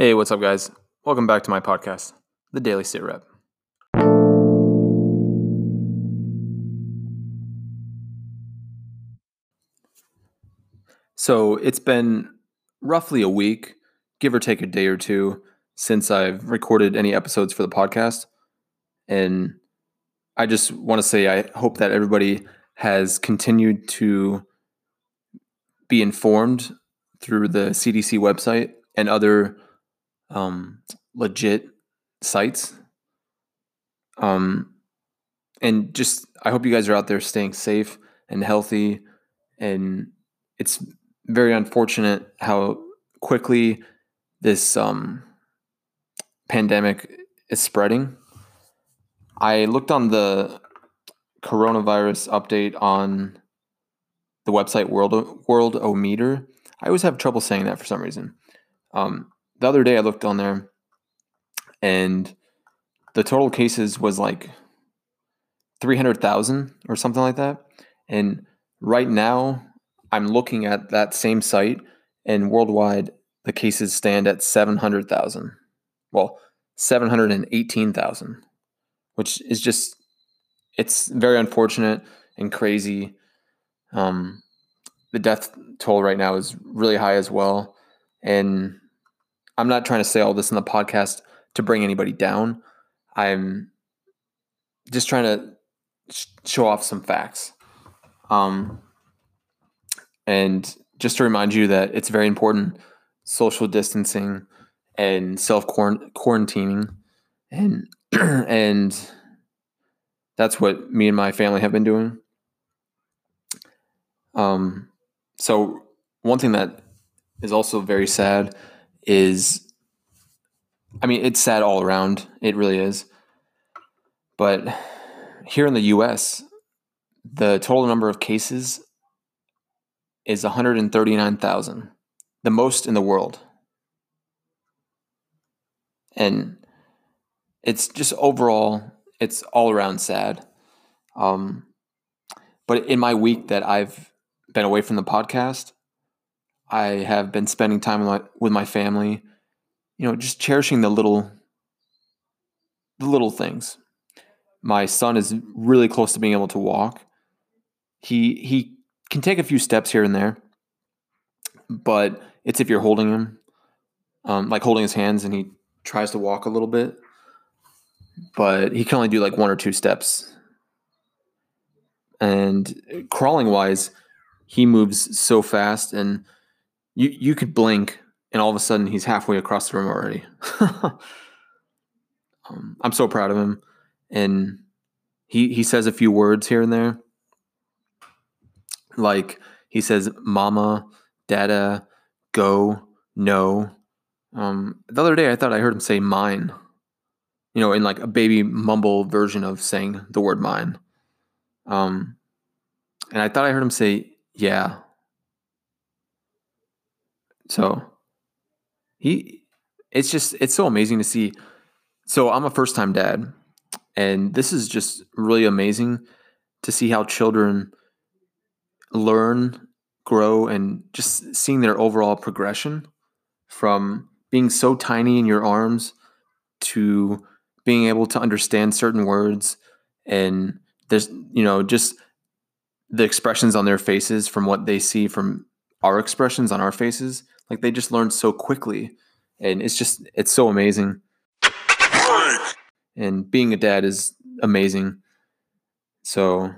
Hey, what's up, guys? Welcome back to my podcast, The Daily Sit Rep. So it's been roughly a week, give or take a day or two, since I've recorded any episodes for the podcast. And I just want to say I hope that everybody has continued to be informed through the CDC website and other um, legit sites. Um, and just I hope you guys are out there staying safe and healthy. And it's very unfortunate how quickly this um, pandemic is spreading. I looked on the coronavirus update on the website World Worldometer. I always have trouble saying that for some reason. Um, the other day I looked on there, and the total cases was like three hundred thousand or something like that. And right now, I'm looking at that same site, and worldwide the cases stand at seven hundred thousand. Well, seven hundred and eighteen thousand, which is just it's very unfortunate and crazy. Um, the death toll right now is really high as well, and I'm not trying to say all this in the podcast to bring anybody down. I'm just trying to sh- show off some facts. Um, and just to remind you that it's very important social distancing and self quarantining and and that's what me and my family have been doing. Um, so one thing that is also very sad is, I mean, it's sad all around. It really is. But here in the U.S., the total number of cases is 139,000, the most in the world. And it's just overall, it's all around sad. Um, but in my week that I've been away from the podcast, I have been spending time with my, with my family, you know, just cherishing the little the little things. My son is really close to being able to walk. He he can take a few steps here and there, but it's if you're holding him, um, like holding his hands, and he tries to walk a little bit, but he can only do like one or two steps. And crawling wise, he moves so fast and you you could blink and all of a sudden he's halfway across the room already. um, I'm so proud of him, and he he says a few words here and there, like he says "mama," "dada," "go," "no." Um, the other day I thought I heard him say "mine," you know, in like a baby mumble version of saying the word "mine." Um, and I thought I heard him say "yeah." So he it's just it's so amazing to see. So I'm a first time dad and this is just really amazing to see how children learn, grow and just seeing their overall progression from being so tiny in your arms to being able to understand certain words and there's you know just the expressions on their faces from what they see from our expressions on our faces like they just learn so quickly, and it's just it's so amazing. And being a dad is amazing. So,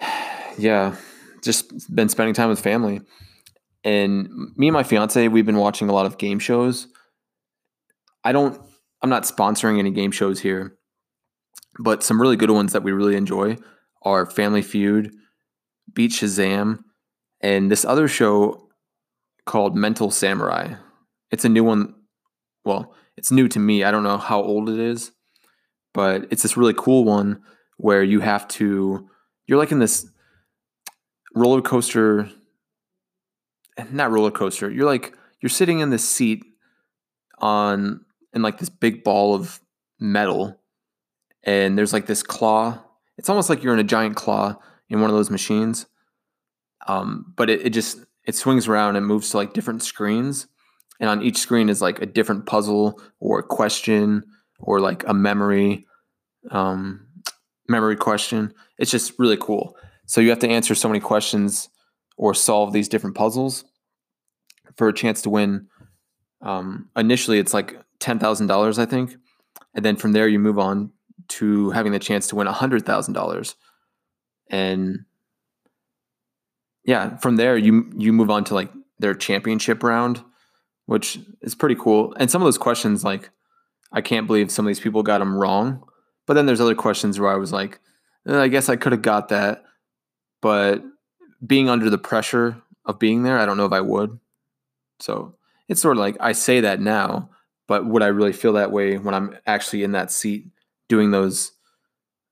yeah, just been spending time with family. And me and my fiance, we've been watching a lot of game shows. I don't, I'm not sponsoring any game shows here, but some really good ones that we really enjoy are Family Feud, Beat Shazam, and this other show called Mental Samurai. It's a new one. Well, it's new to me. I don't know how old it is, but it's this really cool one where you have to, you're like in this roller coaster, not roller coaster. You're like, you're sitting in this seat on, in like this big ball of metal, and there's like this claw. It's almost like you're in a giant claw in one of those machines. Um, but it, it just it swings around and moves to like different screens and on each screen is like a different puzzle or a question or like a memory um, memory question. It's just really cool. So you have to answer so many questions or solve these different puzzles for a chance to win. Um, initially, it's like ten thousand dollars, I think, and then from there you move on to having the chance to win hundred thousand dollars, and yeah, from there you you move on to like their championship round, which is pretty cool. And some of those questions, like, I can't believe some of these people got them wrong. But then there's other questions where I was like, eh, I guess I could have got that, but being under the pressure of being there, I don't know if I would. So it's sort of like I say that now, but would I really feel that way when I'm actually in that seat doing those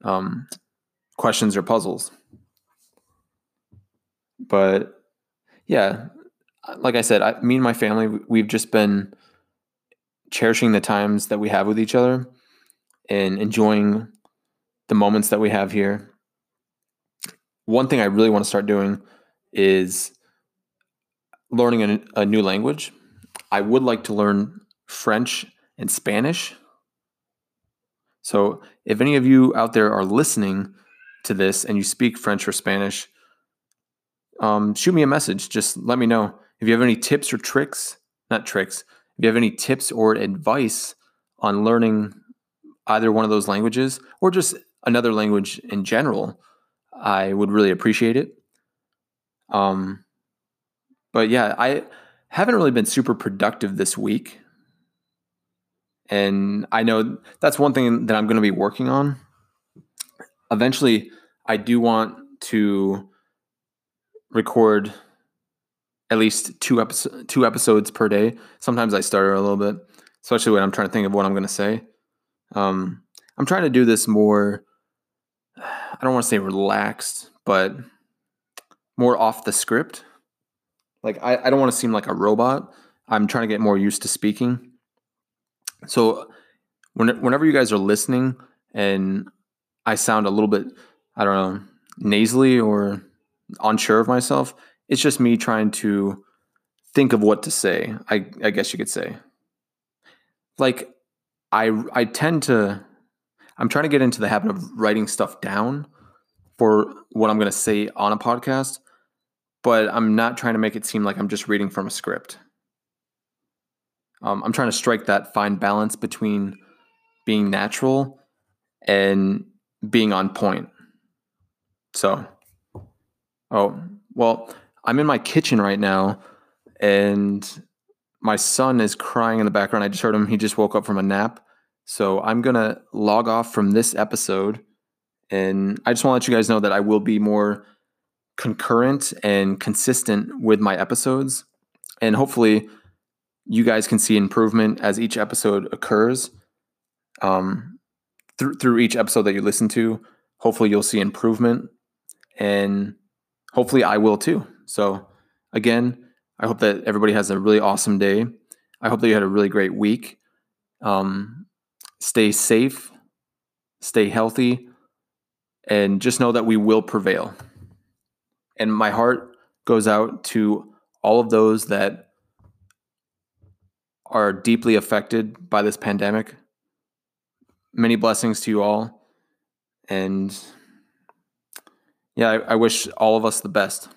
um, questions or puzzles? But yeah, like I said, I, me and my family, we've just been cherishing the times that we have with each other and enjoying the moments that we have here. One thing I really want to start doing is learning a, a new language. I would like to learn French and Spanish. So, if any of you out there are listening to this and you speak French or Spanish, um, shoot me a message. Just let me know if you have any tips or tricks, not tricks, if you have any tips or advice on learning either one of those languages or just another language in general, I would really appreciate it. Um, but yeah, I haven't really been super productive this week. And I know that's one thing that I'm going to be working on. Eventually, I do want to record at least two episodes two episodes per day. Sometimes I stutter a little bit, especially when I'm trying to think of what I'm going to say. Um, I'm trying to do this more. I don't want to say relaxed, but more off the script. Like I, I don't want to seem like a robot. I'm trying to get more used to speaking. So when, whenever you guys are listening and I sound a little bit, I don't know, nasally or unsure of myself, it's just me trying to think of what to say. I, I guess you could say. Like I I tend to I'm trying to get into the habit of writing stuff down for what I'm going to say on a podcast but I'm not trying to make it seem like I'm just reading from a script. Um, I'm trying to strike that fine balance between being natural and being on point. So, oh, well, I'm in my kitchen right now and my son is crying in the background. I just heard him. He just woke up from a nap. So I'm going to log off from this episode. And I just want to let you guys know that I will be more concurrent and consistent with my episodes. And hopefully, you guys can see improvement as each episode occurs. Um, through, through each episode that you listen to, hopefully, you'll see improvement. And hopefully, I will too. So, again, I hope that everybody has a really awesome day. I hope that you had a really great week. Um, stay safe, stay healthy, and just know that we will prevail. And my heart goes out to all of those that are deeply affected by this pandemic. Many blessings to you all. And yeah, I, I wish all of us the best.